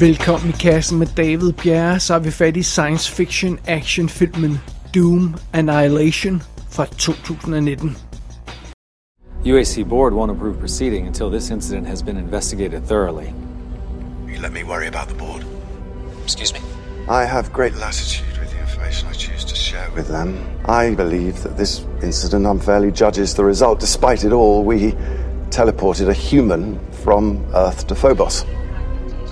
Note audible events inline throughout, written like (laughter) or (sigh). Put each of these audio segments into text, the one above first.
Velkommen i kassen med David Bjerre, så er vi fat i science fiction action filmen Doom Annihilation fra 2019. UAC board won't approve proceeding until this incident has been investigated thoroughly. You let me worry about the board. Excuse me? I have great latitude with the information I choose to share with them. I believe that this incident unfairly judges the result. Despite it all, we teleported a human from Earth to Phobos.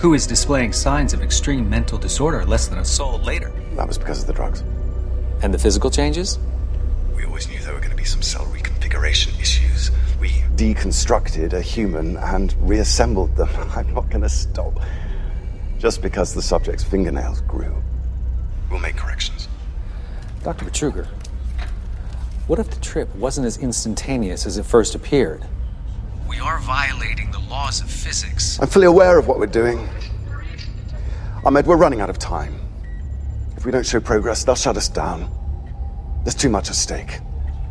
Who is displaying signs of extreme mental disorder less than a soul later? That was because of the drugs. And the physical changes? We always knew there were going to be some cell reconfiguration issues. We deconstructed a human and reassembled them. (laughs) I'm not going to stop just because the subject's fingernails grew. We'll make corrections. Dr. Petruger, what if the trip wasn't as instantaneous as it first appeared? We are violating the laws of physics. I'm fully aware of what we're doing. Ahmed, we're running out of time. If we don't show progress, they'll shut us down. There's too much at stake.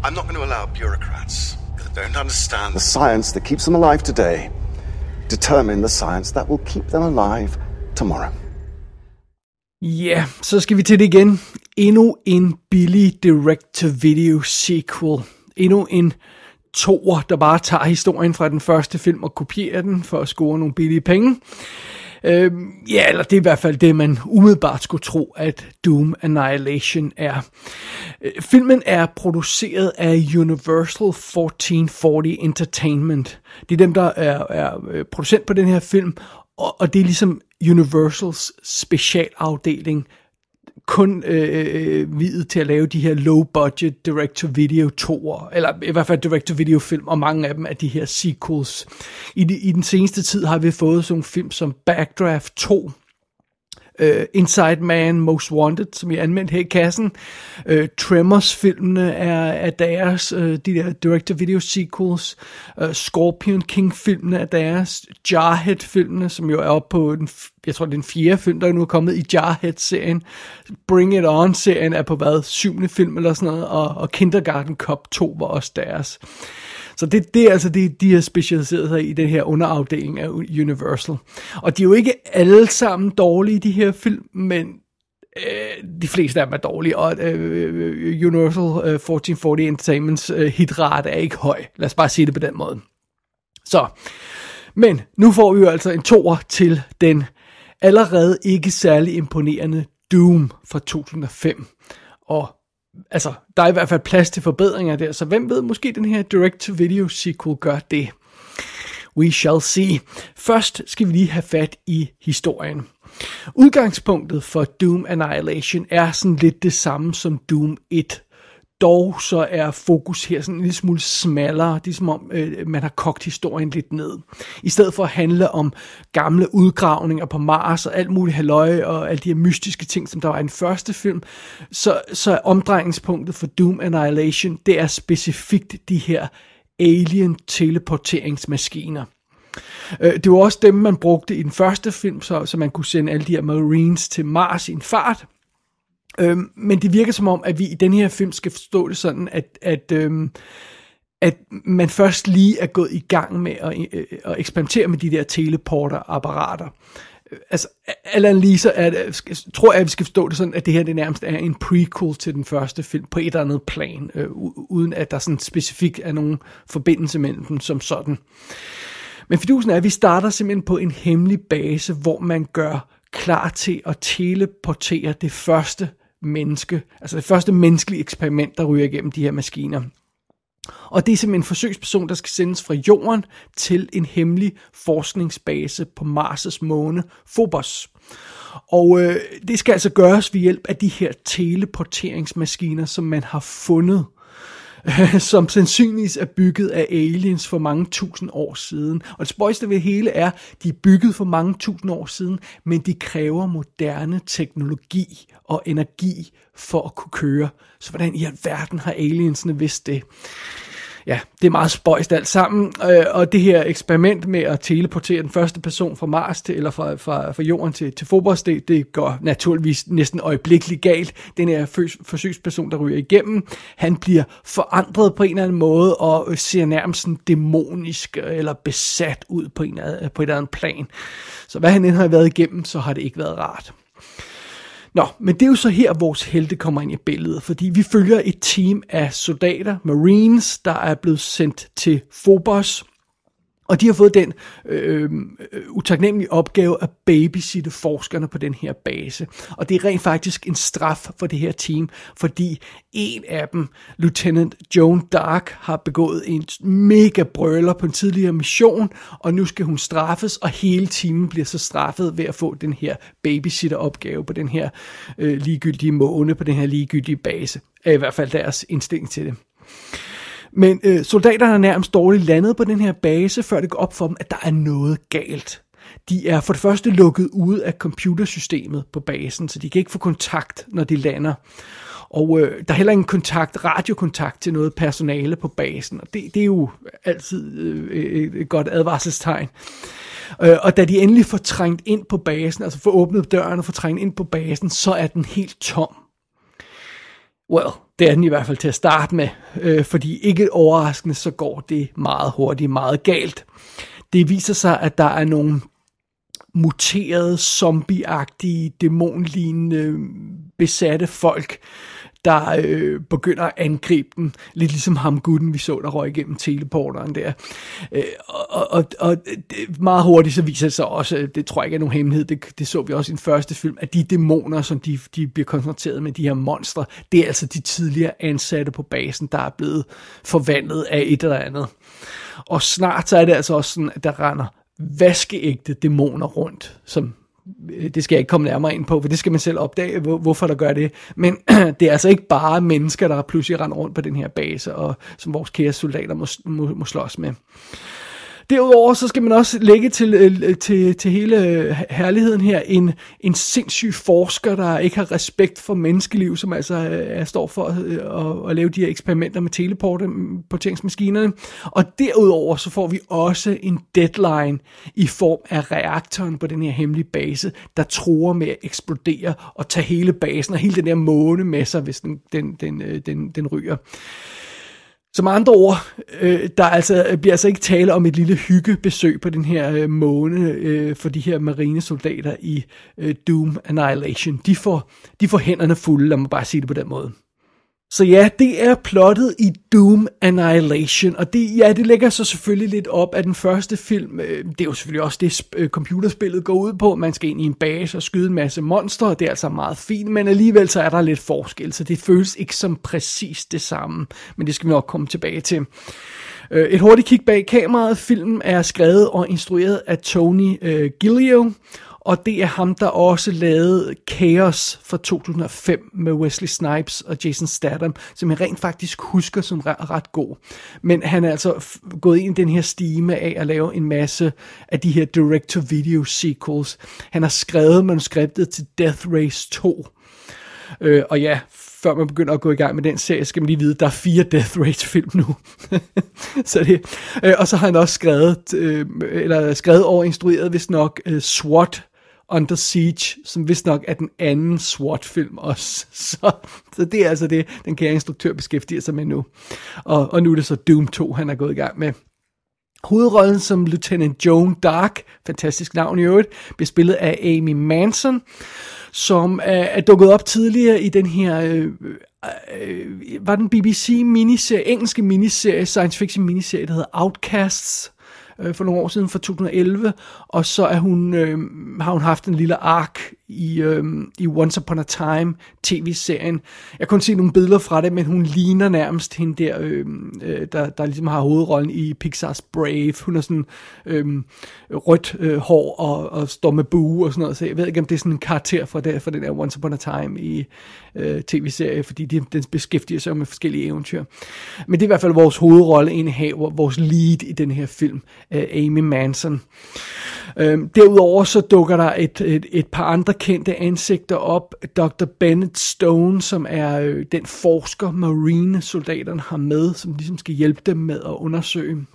I'm not going to allow bureaucrats that don't understand the science that keeps them alive today determine the science that will keep them alive tomorrow. Ja, så skal vi til det igen. Endnu en billig direct-to-video sequel. Endnu en toer, der bare tager historien fra den første film og kopierer den for at score nogle billige penge. Øh, ja, eller det er i hvert fald det, man umiddelbart skulle tro, at Doom Annihilation er. Øh, filmen er produceret af Universal 1440 Entertainment. Det er dem, der er, er øh, producent på den her film, og, og det er ligesom Universals specialafdeling, kun øh, øh videt til at lave de her low-budget direct-to-video toer, eller i hvert fald direct-to-video film, og mange af dem er de her sequels. I, de, I den seneste tid har vi fået sådan nogle film som Backdraft 2, Uh, Inside Man, Most Wanted, som jeg anmeldt her i kassen. Uh, Tremors-filmene er, er deres, uh, de der director-video sequels. Uh, Scorpion King-filmene er deres. Jarhead-filmene, som jo er oppe på, den, jeg tror det er den fjerde film, der er nu er kommet i Jarhead-serien. Bring It On-serien er på hvad, syvende film eller sådan noget, og, og Kindergarten Cop 2 var også deres. Så det, det er altså det, de har specialiseret sig i den her underafdeling af Universal. Og de er jo ikke alle sammen dårlige, de her film, men øh, de fleste af dem er dårlige, og øh, øh Universal øh, 1440 Entertainments øh, hitrate er ikke høj. Lad os bare sige det på den måde. Så, men nu får vi jo altså en toer til den allerede ikke særlig imponerende Doom fra 2005. Og altså, der er i hvert fald plads til forbedringer der, så hvem ved, måske den her direct-to-video sequel gør det. We shall see. Først skal vi lige have fat i historien. Udgangspunktet for Doom Annihilation er sådan lidt det samme som Doom 1. Dog så er fokus her sådan en lille smule smallere. Det er som om, øh, man har kogt historien lidt ned. I stedet for at handle om gamle udgravninger på Mars og alt muligt halløj og alle de her mystiske ting, som der var i den første film, så, så er omdrejningspunktet for Doom Annihilation, det er specifikt de her alien teleporteringsmaskiner. Øh, det var også dem, man brugte i den første film, så, så man kunne sende alle de her Marines til Mars i en fart. Øhm, men det virker som om, at vi i den her film skal forstå det sådan, at, at, øhm, at man først lige er gået i gang med at, øh, at eksperimentere med de der teleporter-apparater. Øh, altså, Alan Lisa er, tror jeg, at vi skal forstå det sådan, at det her det nærmest er en prequel til den første film på et eller andet plan, øh, uden at der sådan specifikt er nogen forbindelse mellem dem som sådan. Men fidusen er, at vi starter simpelthen på en hemmelig base, hvor man gør klar til at teleportere det første menneske, altså det første menneskelige eksperiment, der ryger igennem de her maskiner. Og det er simpelthen en forsøgsperson, der skal sendes fra jorden til en hemmelig forskningsbase på Mars' måne, Phobos. Og øh, det skal altså gøres ved hjælp af de her teleporteringsmaskiner, som man har fundet (laughs) som sandsynligvis er bygget af aliens for mange tusind år siden. Og det spøjste ved hele er, de er bygget for mange tusind år siden, men de kræver moderne teknologi og energi for at kunne køre. Så hvordan i alverden har aliensene vidst det? Ja, det er meget spøjst alt sammen, øh, og det her eksperiment med at teleportere den første person fra Mars til, eller fra, fra, fra Jorden til, til Phobos, det, det går naturligvis næsten øjeblikkeligt galt. Den her forsøgsperson, der ryger igennem, han bliver forandret på en eller anden måde, og ser nærmest sådan dæmonisk øh, eller besat ud på, en, på et eller andet plan. Så hvad han end har været igennem, så har det ikke været rart. Nå, men det er jo så her, vores helte kommer ind i billedet, fordi vi følger et team af soldater, marines, der er blevet sendt til Phobos, og de har fået den øh, øh, utaknemmelige opgave at babysitte forskerne på den her base. Og det er rent faktisk en straf for det her team, fordi en af dem, Lieutenant Joan Dark, har begået en mega brøler på en tidligere mission, og nu skal hun straffes, og hele teamet bliver så straffet ved at få den her babysitter-opgave på den her øh, ligegyldige måne, på den her ligegyldige base. Er i hvert fald deres indstilling til det. Men øh, soldaterne er nærmest dårligt landet på den her base, før det går op for dem, at der er noget galt. De er for det første lukket ude af computersystemet på basen, så de kan ikke få kontakt, når de lander. Og øh, der er heller ingen kontakt, radiokontakt til noget personale på basen, og det, det er jo altid øh, et godt advarselstegn. Øh, og da de endelig får trængt ind på basen, altså får åbnet døren og får trængt ind på basen, så er den helt tom. Well, det er den i hvert fald til at starte med, øh, fordi ikke overraskende, så går det meget hurtigt, meget galt. Det viser sig, at der er nogle muterede, zombieagtige, dæmonlignende, besatte folk, der øh, begynder at angribe dem, lidt ligesom ham gutten, vi så, der røg igennem teleporteren der. Øh, og, og, og meget hurtigt så viser det sig også, det tror jeg ikke er nogen hemmelighed, det, det så vi også i den første film, at de dæmoner, som de, de bliver konfronteret med, de her monstre, det er altså de tidligere ansatte på basen, der er blevet forvandlet af et eller andet. Og snart så er det altså også sådan, at der render vaskeægte dæmoner rundt, som det skal jeg ikke komme nærmere ind på, for det skal man selv opdage, hvor, hvorfor der gør det. Men (clears throat) det er altså ikke bare mennesker, der pludselig render rundt på den her base, og som vores kære soldater må, må, må slås med. Derudover så skal man også lægge til, øh, øh, til, til hele øh, herligheden her en, en sindssyg forsker, der ikke har respekt for menneskeliv, som altså er, står for at, at, at lave de her eksperimenter med teleporteringsmaskinerne. Mm, og derudover så får vi også en deadline i form af reaktoren på den her hemmelige base, der tror med at eksplodere og tage hele basen og hele den der måne med sig, hvis den, den, den, den, den ryger. Som andre ord, øh, der altså, øh, bliver altså ikke tale om et lille hyggebesøg på den her øh, måne øh, for de her marinesoldater i øh, Doom Annihilation. De får, de får hænderne fulde, lad mig bare sige det på den måde. Så ja, det er plottet i Doom Annihilation, og det, ja, det lægger sig selvfølgelig lidt op af den første film. Øh, det er jo selvfølgelig også det, øh, computerspillet går ud på. Man skal ind i en base og skyde en masse monstre, og det er altså meget fint, men alligevel så er der lidt forskel, så det føles ikke som præcis det samme, men det skal vi nok komme tilbage til. Øh, et hurtigt kig bag kameraet. Filmen er skrevet og instrueret af Tony øh, Gilio, og det er ham, der også lavede Chaos fra 2005 med Wesley Snipes og Jason Statham, som jeg rent faktisk husker som ret, ret god. Men han er altså gået ind i den her stime af at lave en masse af de her direct-to-video sequels. Han har skrevet manuskriptet til Death Race 2. Øh, og ja, før man begynder at gå i gang med den serie, skal man lige vide, at der er fire Death Race film nu. (laughs) så det, øh, og så har han også skrevet, øh, eller skrevet og instrueret, hvis nok, øh, SWAT under Siege, som vist nok er den anden SWAT-film også. (laughs) Så, så det er altså det, den kære instruktør beskæftiger sig med nu. Og, og nu er det så Doom 2, han er gået i gang med. Hovedrollen som Lieutenant Joan Dark, fantastisk navn i øvrigt, bliver spillet af Amy Manson, som er, er dukket op tidligere i den her, øh, øh, øh var den BBC miniserie, engelske miniserie, science fiction miniserie, der hedder Outcasts, øh, for nogle år siden, fra 2011, og så er hun, øh, har hun haft en lille ark i, øh, i Once Upon a Time tv-serien. Jeg kunne se nogle billeder fra det, men hun ligner nærmest hende der, øh, øh, der, der ligesom har hovedrollen i Pixar's Brave. Hun har sådan øh, rødt øh, hår og, og står med bue og sådan noget, så jeg ved ikke, om det er sådan en karakter fra, det, fra den der Once Upon a Time i øh, tv-serie, fordi de, den beskæftiger sig med forskellige eventyr. Men det er i hvert fald vores hovedrolle, en vores lead i den her film, øh, Amy Manson. Øhm, derudover så dukker der et, et, et par andre kendte ansigter op. Dr. Bennett Stone, som er øh, den forsker, marine-soldaterne har med, som ligesom skal hjælpe dem med at undersøge,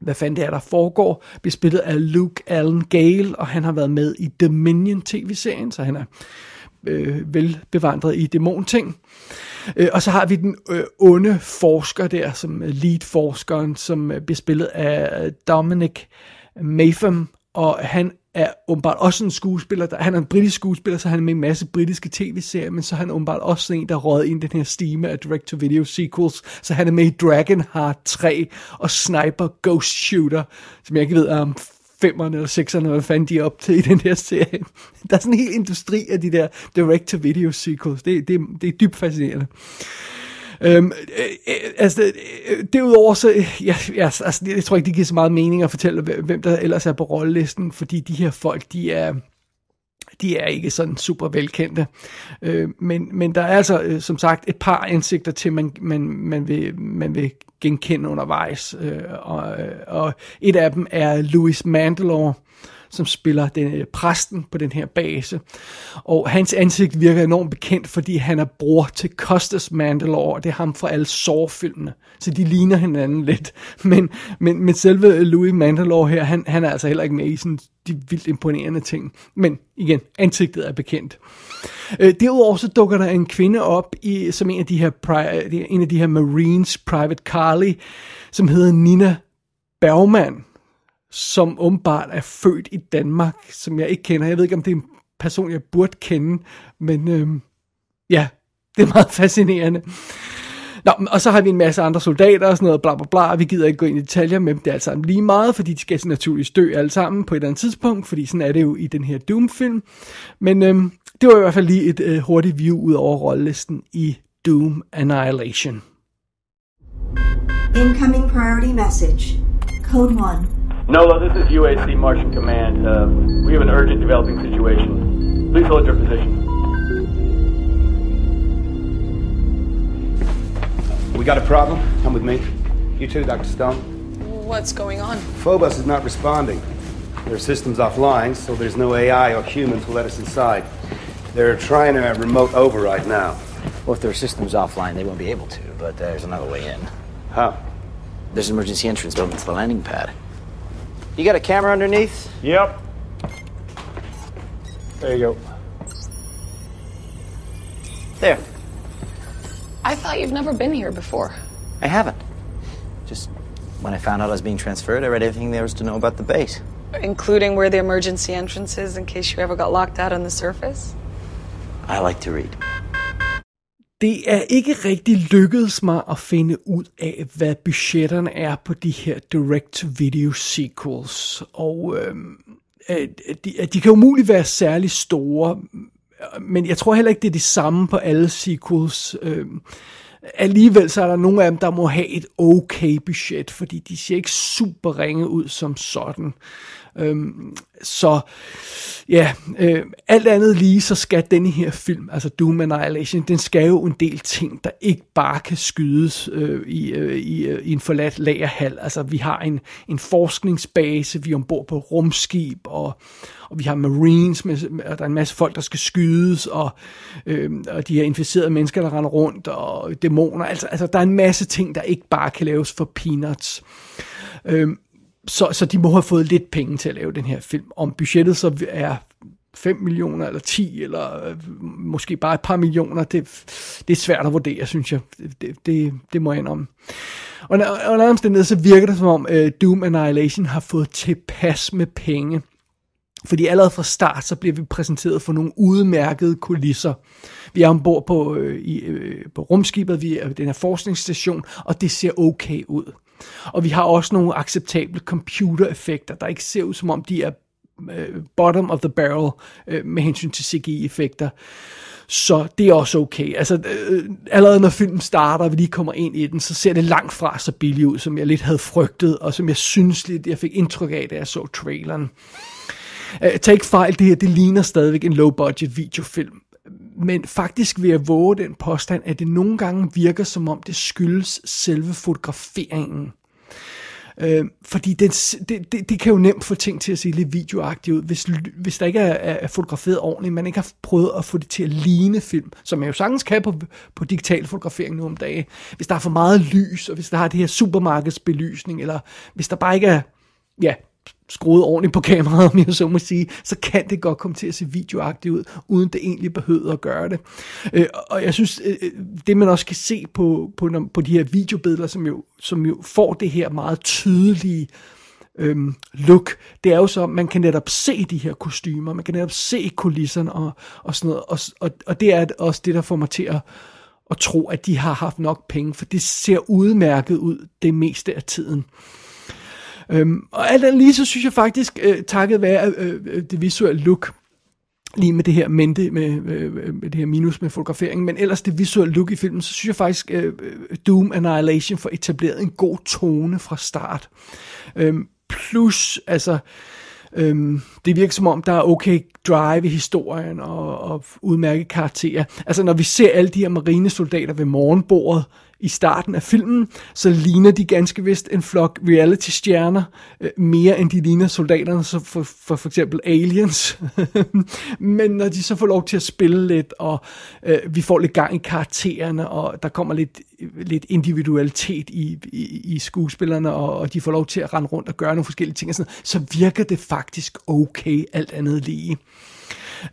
hvad fanden det er, der foregår. Bliver spillet af Luke Allen Gale, og han har været med i Dominion tv-serien, så han er øh, velbevandret i dæmonting. Øh, og så har vi den øh, onde forsker der, som øh, lead-forskeren, som øh, bliver spillet af øh, Dominic Maypham, og han er åbenbart også en skuespiller. Der, han er en britisk skuespiller, så han er med i en masse britiske tv-serier, men så er han åbenbart også en, der råd ind i den her stime af direct-to-video sequels. Så han er med i Dragonheart 3 og Sniper Ghost Shooter, som jeg ikke ved om 5'erne eller sekserne, hvad fanden de er op til i den her serie. (laughs) Der er sådan en hel industri af de der direct-to-video sequels. Det, det, det er dybt fascinerende. Øhm, øh, øh, altså, øh, øh derudover så, øh, ja, ja, altså, jeg tror ikke, det giver så meget mening at fortælle, hvem der ellers er på rollelisten, fordi de her folk, de er, de er ikke sådan super velkendte. Øh, men, men der er altså, øh, som sagt, et par ansigter til, man, man, man, vil, man vil genkende undervejs. Øh, og, og et af dem er Louis Mandalore, som spiller den, øh, præsten på den her base. Og hans ansigt virker enormt bekendt, fordi han er bror til Costas Mandalore, det er ham fra alle Saw-filmene. Så de ligner hinanden lidt. (laughs) Men, men, men selve Louis Mandalore her, han, han er altså heller ikke med i sådan de vildt imponerende ting. Men igen, ansigtet er bekendt. Øh, derudover så dukker der en kvinde op i, som en af de her, en af de her Marines, Private Carly, som hedder Nina Bergman som åbenbart er født i Danmark, som jeg ikke kender. Jeg ved ikke, om det er en person, jeg burde kende, men øhm, ja, det er meget (laughs) fascinerende. Nå, og så har vi en masse andre soldater og sådan noget, bla bla bla, vi gider ikke gå ind i detaljer med dem, det er alt sammen lige meget, fordi de skal naturligvis dø alle sammen på et eller andet tidspunkt, fordi sådan er det jo i den her Doom-film. Men øhm, det var i hvert fald lige et øh, hurtigt view ud over rollelisten i Doom Annihilation. Incoming priority message. Code 1. Nolo, this is UAC Martian Command. Uh, we have an urgent developing situation. Please hold your position. We got a problem? Come with me. You too, Dr. Stone. What's going on? Phobos is not responding. Their system's offline, so there's no AI or humans to let us inside. They're trying a remote override now. Well, if their system's offline, they won't be able to, but there's another way in. How? There's an emergency entrance built into the landing pad. You got a camera underneath? Yep. There you go. There. I thought you've never been here before. I haven't. Just when I found out I was being transferred, I read everything there was to know about the base. Including where the emergency entrance is in case you ever got locked out on the surface? I like to read. Det er ikke rigtig lykkedes mig at finde ud af, hvad budgetterne er på de her direct-to-video sequels. Og øh, de, de kan umuligt være særlig store, men jeg tror heller ikke, det er det samme på alle sequels. Øh, alligevel så er der nogle af dem, der må have et okay budget, fordi de ser ikke super ringe ud som sådan. Øhm, så ja, øh, alt andet lige, så skal denne her film, altså Doom Annihilation, den skal jo en del ting, der ikke bare kan skydes øh, i, øh, i, øh, i en forladt lagerhal. Altså vi har en, en forskningsbase, vi er ombord på rumskib, og, og vi har marines, med, og der er en masse folk, der skal skydes, og, øh, og de her inficerede mennesker, der render rundt, og dæmoner. Altså, altså der er en masse ting, der ikke bare kan laves for peanuts. Øh, så, så de må have fået lidt penge til at lave den her film. Om budgettet så er 5 millioner eller 10 eller øh, måske bare et par millioner, det, det er svært at vurdere, synes jeg. Det, det, det må jeg om. Og under omstændighed så virker det som om uh, Doom Annihilation har fået tilpas med penge. Fordi allerede fra start, så bliver vi præsenteret for nogle udmærkede kulisser. Vi er ombord på, øh, i, øh, på rumskibet, vi er den her forskningsstation, og det ser okay ud. Og vi har også nogle acceptable computereffekter, der ikke ser ud som om de er øh, bottom of the barrel øh, med hensyn til CGI-effekter. Så det er også okay. Altså, øh, allerede når filmen starter, og vi lige kommer ind i den, så ser det langt fra så billigt ud, som jeg lidt havde frygtet, og som jeg synes lidt, jeg fik indtryk af, da jeg så traileren. Øh, uh, tag ikke fejl, det her, det ligner stadigvæk en low-budget videofilm. Men faktisk vil jeg våge den påstand, at det nogle gange virker som om det skyldes selve fotograferingen. Øh, fordi den, det, det, det kan jo nemt få ting til at se lidt videoagtigt ud, hvis, hvis der ikke er, er fotograferet ordentligt, man ikke har prøvet at få det til at ligne film, som man jo sagtens kan på, på digital fotografering nu om dagen. Hvis der er for meget lys, og hvis der har det her supermarkedsbelysning, eller hvis der bare ikke er ja, skruet ordentligt på kameraet, om jeg så må sige, så kan det godt komme til at se videoagtigt ud, uden det egentlig behøver at gøre det. Øh, og jeg synes, øh, øh det man også kan se på, på, på de her videobilleder, som jo, som jo får det her meget tydelige øhm, look, det er jo så, man kan netop se de her kostymer, man kan netop se kulisserne og, og sådan noget, og, og, og det er også det, der får mig til at, at tro, at de har haft nok penge, for det ser udmærket ud det meste af tiden. Øhm, og alt andet lige, så synes jeg faktisk, øh, takket være øh, øh det visuelle look, lige med det her mente, med, øh, øh med det her minus med fotografering, men ellers det visuelle look i filmen, så synes jeg faktisk, øh, øh, Doom Annihilation får etableret en god tone fra start. Øhm, plus, altså, Øhm, det virker som om, der er okay drive i historien og, og udmærket karakterer. Altså når vi ser alle de her marinesoldater ved morgenbordet i starten af filmen, så ligner de ganske vist en flok reality-stjerner, øh, mere end de ligner soldaterne så for, for, for eksempel Aliens. (laughs) Men når de så får lov til at spille lidt, og øh, vi får lidt gang i karaktererne, og der kommer lidt, lidt individualitet i, i, i skuespillerne, og, og de får lov til at rende rundt og gøre nogle forskellige ting, og sådan, så virker det faktisk okay, alt andet lige.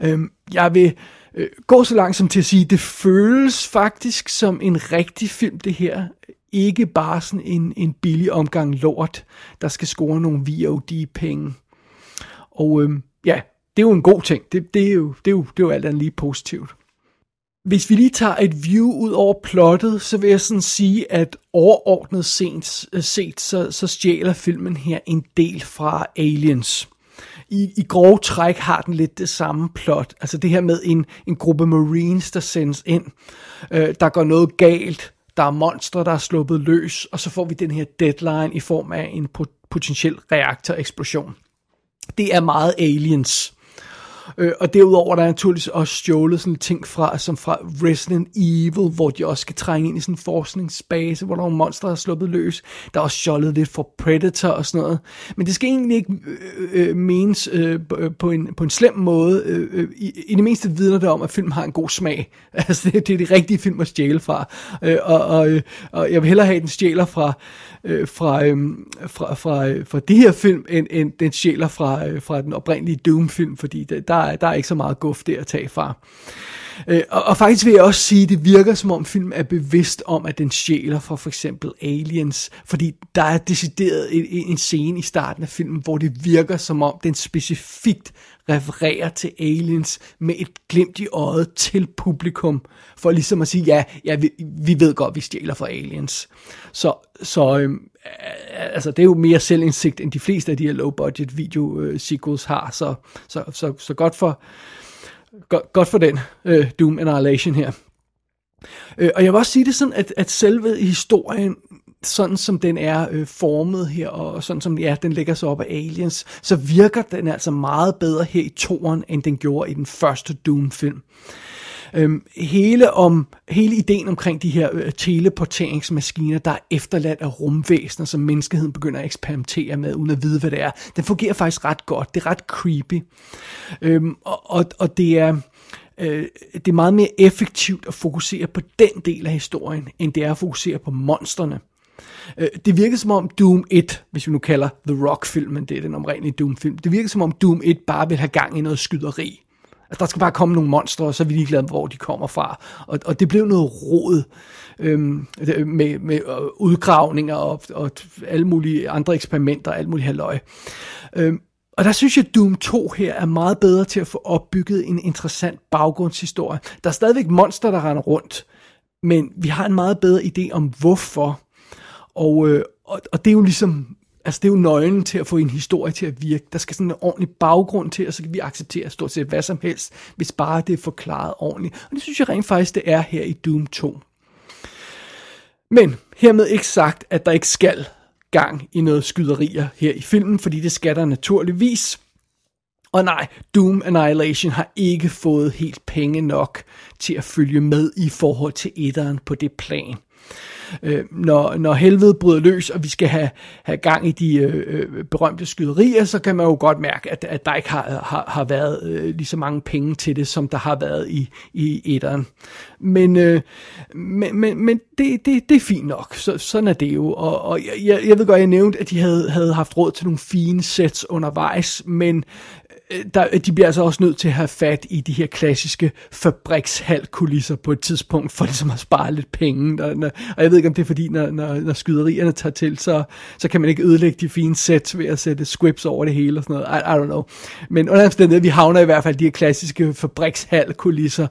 Øh, jeg vil øh, går så langt som til at sige, det føles faktisk som en rigtig film, det her. Ikke bare sådan en, en billig omgang lort, der skal score nogle VOD-penge. Og øh, ja, det er jo en god ting. Det, det, er, jo, det, er, jo, det er jo alt andet lige positivt. Hvis vi lige tager et view ud over plottet, så vil jeg sådan sige, at overordnet set, øh, set så, så stjæler filmen her en del fra Aliens i, i grove træk har den lidt det samme plot. Altså det her med en, en gruppe marines, der sendes ind. Øh, der går noget galt. Der er monstre, der er sluppet løs. Og så får vi den her deadline i form af en potentiel reaktoreksplosion. Det er meget aliens. Øh, og derudover der er naturligvis også stjålet sådan ting fra, som fra Resident Evil, hvor de også skal trænge ind i sådan en forskningsbase, hvor nogle monstre er sluppet løs. Der er også stjålet lidt fra Predator og sådan noget. Men det skal egentlig ikke øh, øh menes øh, øh, på, en, på en slem måde. Øh, øh, i, I det mindste vidner det om, at film har en god smag. (laughs) Altså det, det er de rigtige film at stjæle fra. Øh, og, og, og jeg vil hellere have, at den stjæler fra øh, fra, øhm, øh, fra, fra, fra, fra de her film, end, end den stjæler fra, øh, fra den oprindelige Doom-film, fordi der, der, der er ikke så meget guf der at tage fra. Øh, og, og faktisk vil jeg også sige, at det virker som om filmen er bevidst om, at den sjæler fra for eksempel Aliens, fordi der er decideret en, en scene i starten af filmen, hvor det virker som om, den specifikt refererer til Aliens med et glimt i øjet til publikum, for ligesom at sige, ja, ja vi, vi ved godt, vi stjæler fra Aliens. Så, så øhm, altså, det er jo mere selvindsigt, end de fleste af de her low-budget video-sequels øh, har, så, så, så, så godt for godt, godt for den øh, Doom Annihilation her. Øh, og jeg vil også sige det sådan, at, at selve historien, sådan som den er øh, formet her, og sådan som ja, den lægger sig op af Aliens, så virker den altså meget bedre her i toren, end den gjorde i den første Doom-film. Øhm, hele, om, hele ideen omkring de her øh, teleporteringsmaskiner, der er efterladt af rumvæsener, som menneskeheden begynder at eksperimentere med, uden at vide, hvad det er, den fungerer faktisk ret godt. Det er ret creepy. Øhm, og, og, og det er øh, det er meget mere effektivt at fokusere på den del af historien, end det er at fokusere på monsterne. Øh, det virker som om Doom 1, hvis vi nu kalder The Rock-filmen, det er den omrindelige Doom-film, det virker som om Doom 1 bare vil have gang i noget skyderi. Altså, der skal bare komme nogle monstre, og så er vi ligeglade hvor de kommer fra. Og, og det blev noget råd øhm, med, med øh, udgravninger og, og alle mulige andre eksperimenter, alt muligt halvøje. Øhm, og der synes jeg, at Doom 2 her er meget bedre til at få opbygget en interessant baggrundshistorie. Der er stadigvæk monster, der render rundt, men vi har en meget bedre idé om hvorfor. Og, øh, og, og det er jo ligesom Altså, det er jo nøglen til at få en historie til at virke. Der skal sådan en ordentlig baggrund til, og så kan vi acceptere stort set hvad som helst, hvis bare det er forklaret ordentligt. Og det synes jeg rent faktisk, det er her i Doom 2. Men hermed ikke sagt, at der ikke skal gang i noget skyderier her i filmen, fordi det skal der naturligvis. Og nej, Doom Annihilation har ikke fået helt penge nok til at følge med i forhold til etteren på det plan øh, når, når helvede bryder løs, og vi skal have, have gang i de øh, øh, berømte skyderier, så kan man jo godt mærke, at, at der ikke har, har, har været øh, lige så mange penge til det, som der har været i, i etteren. Men, øh, men, men, men det, det, det er fint nok, så, sådan er det jo. Og, og jeg, jeg ved godt, jeg nævnte, at de havde, havde haft råd til nogle fine sets undervejs, men Øh, der, øh, de bliver altså også nødt til at have fat i de her klassiske fabrikshalkulisser på et tidspunkt, for ligesom at spare lidt penge. Der, når, og jeg ved ikke, om det er fordi, når, når, når skyderierne tager til, så, så kan man ikke ødelægge de fine sets ved at sætte scripts over det hele og sådan noget. I, I don't know. Men under omstændighed, vi havner i hvert fald de her klassiske fabrikshalkulisser.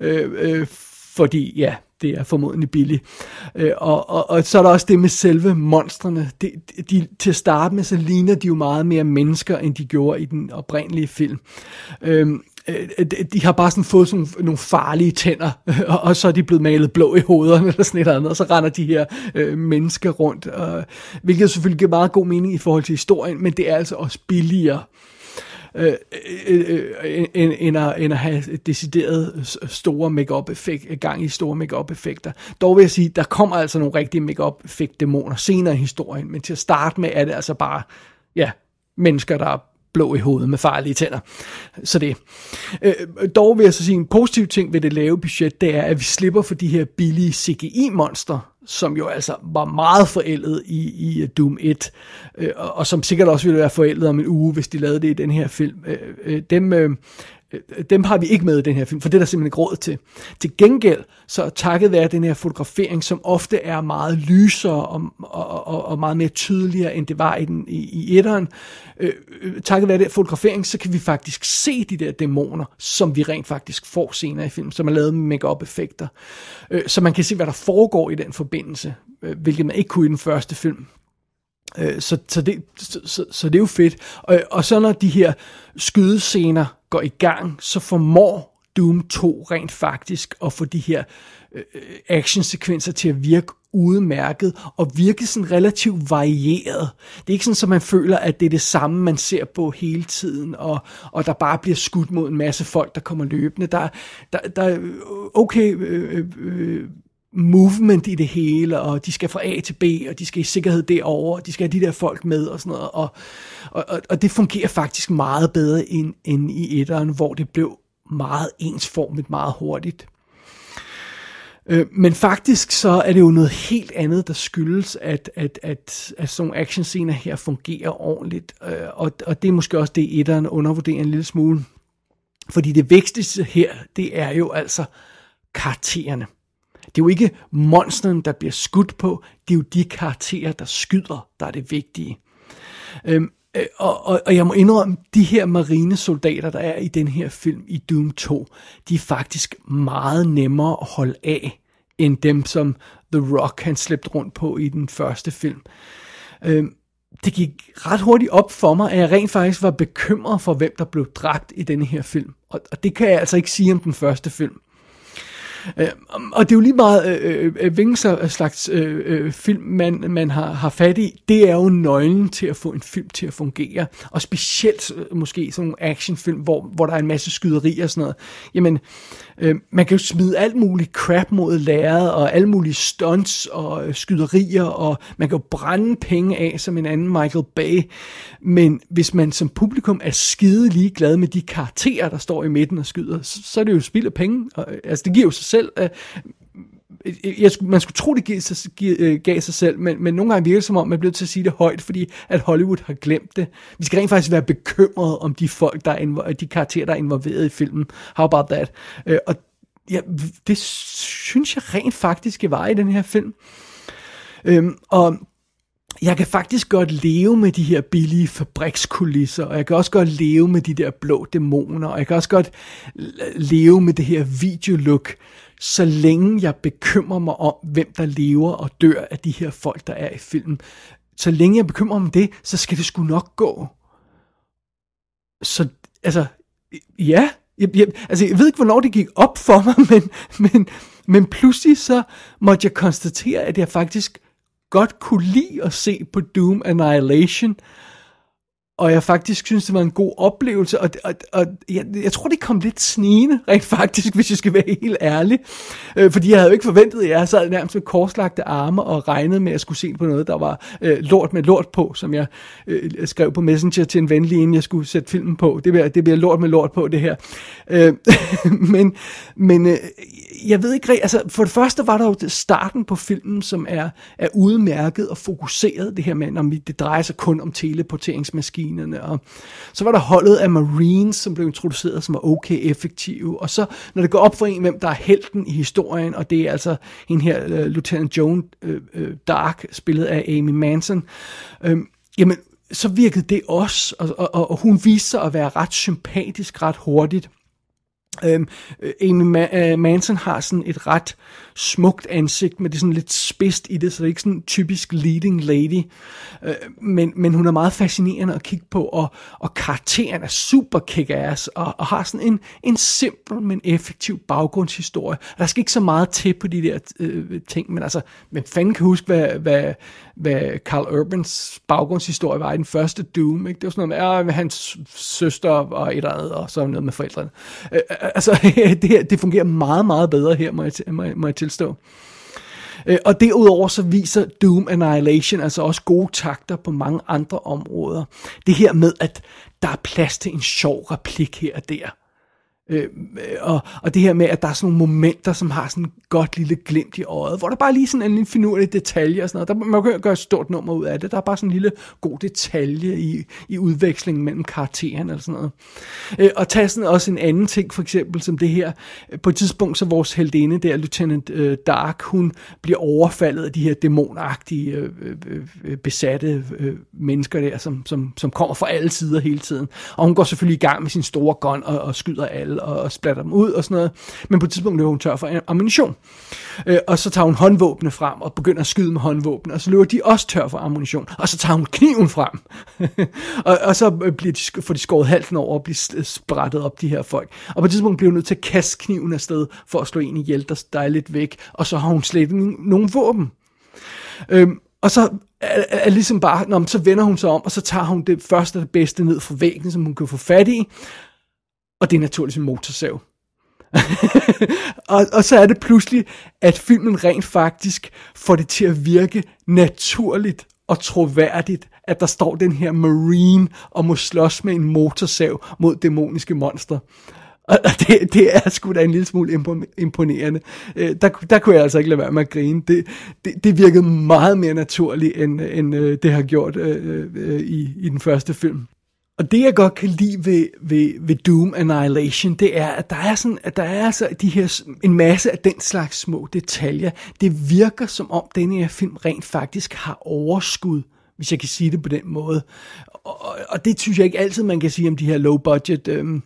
Øh, øh, fordi, ja, det er formodentlig billigt. Øh, og, og, og så er der også det med selve monstrene. De, de, til at starte med, så ligner de jo meget mere mennesker, end de gjorde i den oprindelige film. Øh, øh de har bare sådan fået sådan nogle farlige tænder, (laughs) og så er de blevet malet blå i hovederne eller sådan et eller andet, og så render de her øh, mennesker rundt, øh, hvilket selvfølgelig giver meget god mening i forhold til historien, men det er altså også billigere øh, Øh øh, øh, øh, end, end, at, end at have decideret store make-up effekt, gang i store make-up effekter. Dog vil jeg sige, der kommer altså nogle rigtige make-up effekt dæmoner senere i historien, men til at starte med er det altså bare, ja, mennesker, der er blå i hovedet med farlige tænder. Så det. Øh, dog vil jeg så sige, en positiv ting ved det lave budget, det er, at vi slipper for de her billige CGI-monster, som jo altså var meget forældet i, i Doom 1, øh, og, og som sikkert også ville være forældet om en uge, hvis de lavede det i den her film. Øh, øh, dem, øh, Øh, dem har vi ikke med i den her film, for det er der simpelthen ikke råd til. Til gengæld, så takket være den her fotografering, som ofte er meget lysere og, og, og, og meget mere tydeligere, end det var i, den, i, i etteren, øh, øh takket være den fotografering, så kan vi faktisk se de der dæmoner, som vi rent faktisk får senere i filmen, som er lavet med make-up effekter. Øh, så man kan se, hvad der foregår i den forbindelse, øh, hvilket man ikke kunne i den første film. Øh, så, så, det, så, så, så det er jo fedt. Og, og så når de her skydescener går i gang, så formår Doom 2 rent faktisk at få de her øh, actionsekvenser til at virke udmærket og virke sådan relativt varieret. Det er ikke sådan, at man føler, at det er det samme, man ser på hele tiden, og, og der bare bliver skudt mod en masse folk, der kommer løbende. Der, der, der okay, øh, øh, øh movement i det hele, og de skal fra A til B, og de skal i sikkerhed derovre, og de skal have de der folk med, og sådan noget, og, og, og det fungerer faktisk meget bedre end, end i etteren, hvor det blev meget ensformet meget hurtigt. Øh, men faktisk så er det jo noget helt andet, der skyldes, at, at, at, at sådan nogle actionscener her fungerer ordentligt, øh, og, og det er måske også det, etteren undervurderer en lille smule. Fordi det vigtigste her, det er jo altså karaktererne. Det er jo ikke monsteren, der bliver skudt på, det er jo de karakterer, der skyder, der er det vigtige. Øhm, øh, og, og, og jeg må indrømme, de her marinesoldater, der er i den her film i Doom 2, de er faktisk meget nemmere at holde af, end dem, som The Rock han slæbte rundt på i den første film. Øhm, det gik ret hurtigt op for mig, at jeg rent faktisk var bekymret for, hvem der blev dræbt i denne her film. Og, og det kan jeg altså ikke sige om den første film. Øh, og det er jo lige meget, øh, øh, øh slags øh, film man, man har, har fat i, det er jo nøglen til at få en film til at fungere. Og specielt øh, måske sådan en actionfilm, hvor, hvor der er en masse skyderi og sådan noget. Jamen, øh, man kan jo smide alt muligt crap mod lærret, og alle mulige stunts og øh, skyderier, og man kan jo brænde penge af som en anden Michael Bay. Men hvis man som publikum er skide ligeglad med de karakterer, der står i midten og skyder, så, så er det jo spild af penge. Og, øh, altså, det giver jo sig selv. Øh, jeg, man skulle tro, det gav sig, øh, gav sig selv, men, men nogle gange virker det som om, man bliver til at sige det højt, fordi at Hollywood har glemt det. Vi skal rent faktisk være bekymrede om de folk, der er de karakterer, der er involveret i filmen. How about that? Øh, og ja, det synes jeg rent faktisk var i den her film. Øhm, og jeg kan faktisk godt leve med de her billige fabrikskulisser, og jeg kan også godt leve med de der blå dæmoner, og jeg kan også godt leve med det her videolook, så længe jeg bekymrer mig om, hvem der lever og dør af de her folk, der er i filmen. Så længe jeg bekymrer mig om det, så skal det sgu nok gå. Så, altså, ja, jeg, jeg, altså, jeg ved ikke, hvornår det gik op for mig, (laughs) men, men, men pludselig så måtte jeg konstatere, at jeg faktisk godt kunne lide at se på Doom Annihilation, og jeg faktisk synes, det var en god oplevelse, og, og, og jeg, jeg tror, det kom lidt snigende, (laughs) rent faktisk, hvis jeg skal være helt ærlig. Øh, fordi jeg havde jo ikke forventet, at jeg sad nærmest med korslagte arme og regnede med, at jeg skulle se på noget, der var øh, lort med lort på, som jeg øh, skrev på Messenger til en venlig, inden jeg skulle sætte filmen på. Det bliver, det bliver lort med lort på, det her. Øh, (laughs) men men øh, jeg ved ikke altså for det første var der jo starten på filmen, som er, er udmærket og fokuseret, det her med, når det drejer sig kun om teleporteringsmaskinerne, og så var der holdet af Marines, som blev introduceret, som var okay effektive, og så når det går op for en, hvem der er helten i historien, og det er altså en her, uh, Lieutenant Joan uh, uh, Dark, spillet af Amy Manson, uh, jamen, så virkede det også, og, og, og hun viste sig at være ret sympatisk ret hurtigt. Øhm, Amy Ma- Manson har sådan et ret smukt ansigt, men det er sådan lidt spidst i det, så det er ikke sådan en typisk leading lady. Øh, men, men hun er meget fascinerende at kigge på, og, og karakteren er super kick-ass, og, og har sådan en, en simpel, men effektiv baggrundshistorie. Der skal ikke så meget til på de der øh, ting, men altså, men fanden kan huske, hvad, hvad, hvad Carl Urbans baggrundshistorie var i den første Doom. Ikke? Det var sådan noget med, ah, at hans søster og et eller andet, og så noget med forældrene. Øh, øh altså, (laughs) det, her, det fungerer meget, meget bedre her, må jeg, må jeg, må jeg tilstå. Øh, og derudover så viser Doom Annihilation altså også gode takter på mange andre områder. Det her med, at der er plads til en sjov replik her og der. Øh, og, og det her med, at der er sådan nogle momenter, som har sådan et godt lille glimt i øjet, hvor der bare lige sådan en lille finurlig detalje og sådan noget. Der, man kan gøre et stort nummer ud af det. Der er bare sådan en lille god detalje i, i udvekslingen mellem karaktererne eller sådan noget. Øh, og tage sådan også en anden ting, for eksempel som det her. På et tidspunkt, så vores heldinde der, Lieutenant øh, Dark, hun bliver overfaldet af de her dæmonagtige, øh, øh, øh besatte øh, mennesker der, som, som, som kommer fra alle sider hele tiden. Og hun går selvfølgelig i gang med sin store gun og, og skyder alle og, og splatter dem ud og sådan noget. Men på et tidspunkt løber hun tør for ammunition. Øh, og så tager hun håndvåbne frem og begynder at skyde med håndvåbne, og så løber de også tør for ammunition. Og så tager hun kniven frem. (laughs) og, og så øh, bliver de, får de skåret halsen over og bliver øh, sprættet op, de her folk. Og på et tidspunkt bliver hun nødt til at kaste kniven afsted for at slå en ihjel, der, der er lidt væk. Og så har hun slet nogen våben. Øhm, og så er, er ligesom bare, når, så vender hun sig om, og så tager hun det første og det bedste ned fra væggen, som hun kan få fat i, og det er naturligvis en motorsav. (laughs) og, og så er det pludselig, at filmen rent faktisk får det til at virke naturligt og troværdigt, at der står den her marine og må slås med en motorsav mod dæmoniske monstre. Og det, det er sgu da en lille smule imponerende. Øh, der, der kunne jeg altså ikke lade være med at grine. Det, det, det virkede meget mere naturligt, end, end øh, det har gjort øh, øh, øh, i, i den første film. Og det jeg godt kan lide ved, ved, ved Doom Annihilation, det er, at der er, sådan, at der er altså de her, en masse af den slags små detaljer. Det virker som om denne her film rent faktisk har overskud, hvis jeg kan sige det på den måde. Og, og det synes jeg ikke altid, man kan sige om de her low budget øhm,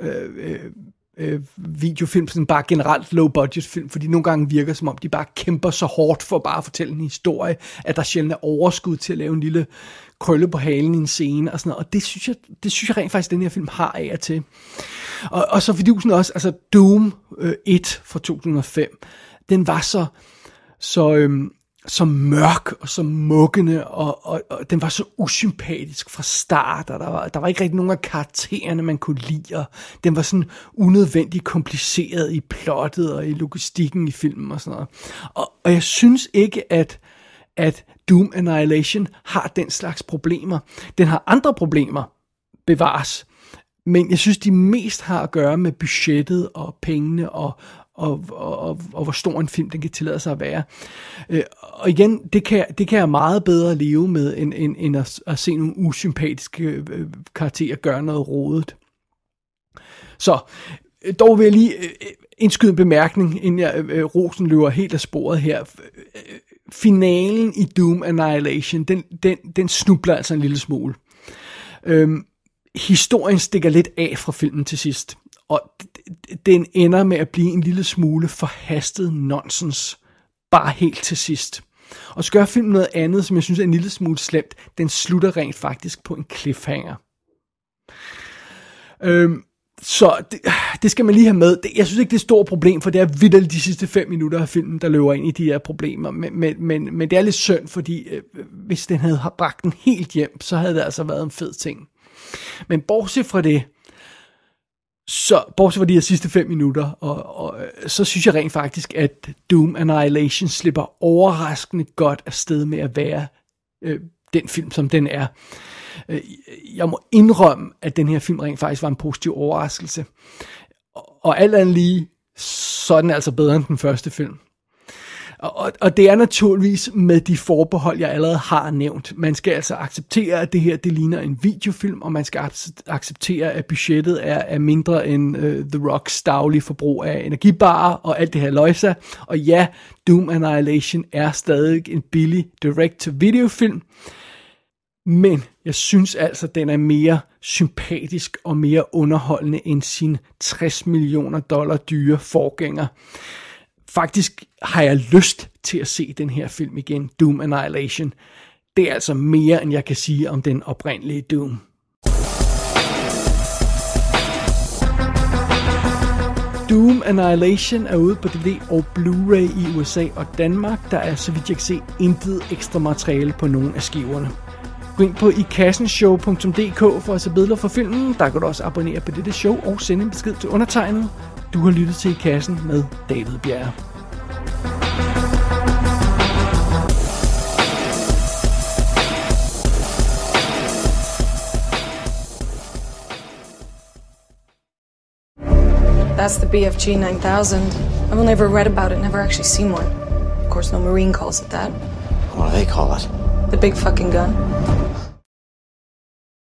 øh, øh øh, videofilm, sådan bare generelt low budget film, fordi nogle gange virker som om, de bare kæmper så hårdt for bare at fortælle en historie, at der sjældent er overskud til at lave en lille krølle på halen i en scene og sådan noget, og det synes jeg, det synes jeg rent faktisk, den her film har af og til. Og, og så sådan også, altså Doom øh, 1 fra 2005, den var så, så, øhm, så mørk og så muggende, og, og, og den var så usympatisk fra start, og der var, der var ikke rigtig nogen af karaktererne, man kunne lide, og den var sådan unødvendigt kompliceret i plottet og i logistikken i filmen og sådan noget. Og, og jeg synes ikke, at, at Doom Annihilation har den slags problemer. Den har andre problemer, bevares, men jeg synes, de mest har at gøre med budgettet og pengene og, og, og, og, og hvor stor en film den kan tillade sig at være. Øh, og igen, det kan, det kan jeg meget bedre leve med, end, end, end at, at se nogle usympatiske øh, karakterer gøre noget rodet. Så øh, dog vil jeg lige øh, øh, indskyde en bemærkning, inden jeg øh, øh rosen løber helt af sporet her. Finalen i Doom Annihilation, den, den, den snubler altså en lille smule. Øhm, historien stikker lidt af fra filmen til sidst og den ender med at blive en lille smule forhastet nonsens, bare helt til sidst. Og så gør filmen noget andet, som jeg synes er en lille smule slemt. Den slutter rent faktisk på en cliffhanger. Øhm, så det, det skal man lige have med. Det, jeg synes ikke, det er et stort problem, for det er vildt de sidste fem minutter af filmen, der løber ind i de her problemer. Men, men, men, men det er lidt synd, fordi øh, hvis den havde bragt den helt hjem, så havde det altså været en fed ting. Men bortset fra det, så bortset fra de her sidste fem minutter, og, og, øh, så synes jeg rent faktisk, at Doom Annihilation slipper overraskende godt afsted med at være øh, den film, som den er. Øh, jeg må indrømme, at den her film rent faktisk var en positiv overraskelse. Og alt andet lige, så er den altså bedre end den første film. Og, og det er naturligvis med de forbehold, jeg allerede har nævnt. Man skal altså acceptere, at det her det ligner en videofilm, og man skal acceptere, at budgettet er, er mindre end uh, The Rocks daglige forbrug af energibarer og alt det her løjsa. Og ja, Doom Annihilation er stadig en billig direct-to-video-film, men jeg synes altså, den er mere sympatisk og mere underholdende end sin 60 millioner dollar dyre forgænger. Faktisk har jeg lyst til at se den her film igen, Doom Annihilation. Det er altså mere, end jeg kan sige om den oprindelige Doom. Doom Annihilation er ude på DVD og Blu-ray i USA og Danmark. Der er, så vidt jeg kan se, intet ekstra materiale på nogen af skiverne. Gå ind på ikassenshow.dk for at se billeder fra filmen. Der kan du også abonnere på dette show og sende en besked til undertegnet. Du har lyttet til I Kassen med David Bjerre. That's the BFG 9000. I've only ever read about it, never actually seen one. Of course, no Marine calls it that. What do they call it? The big fucking gun.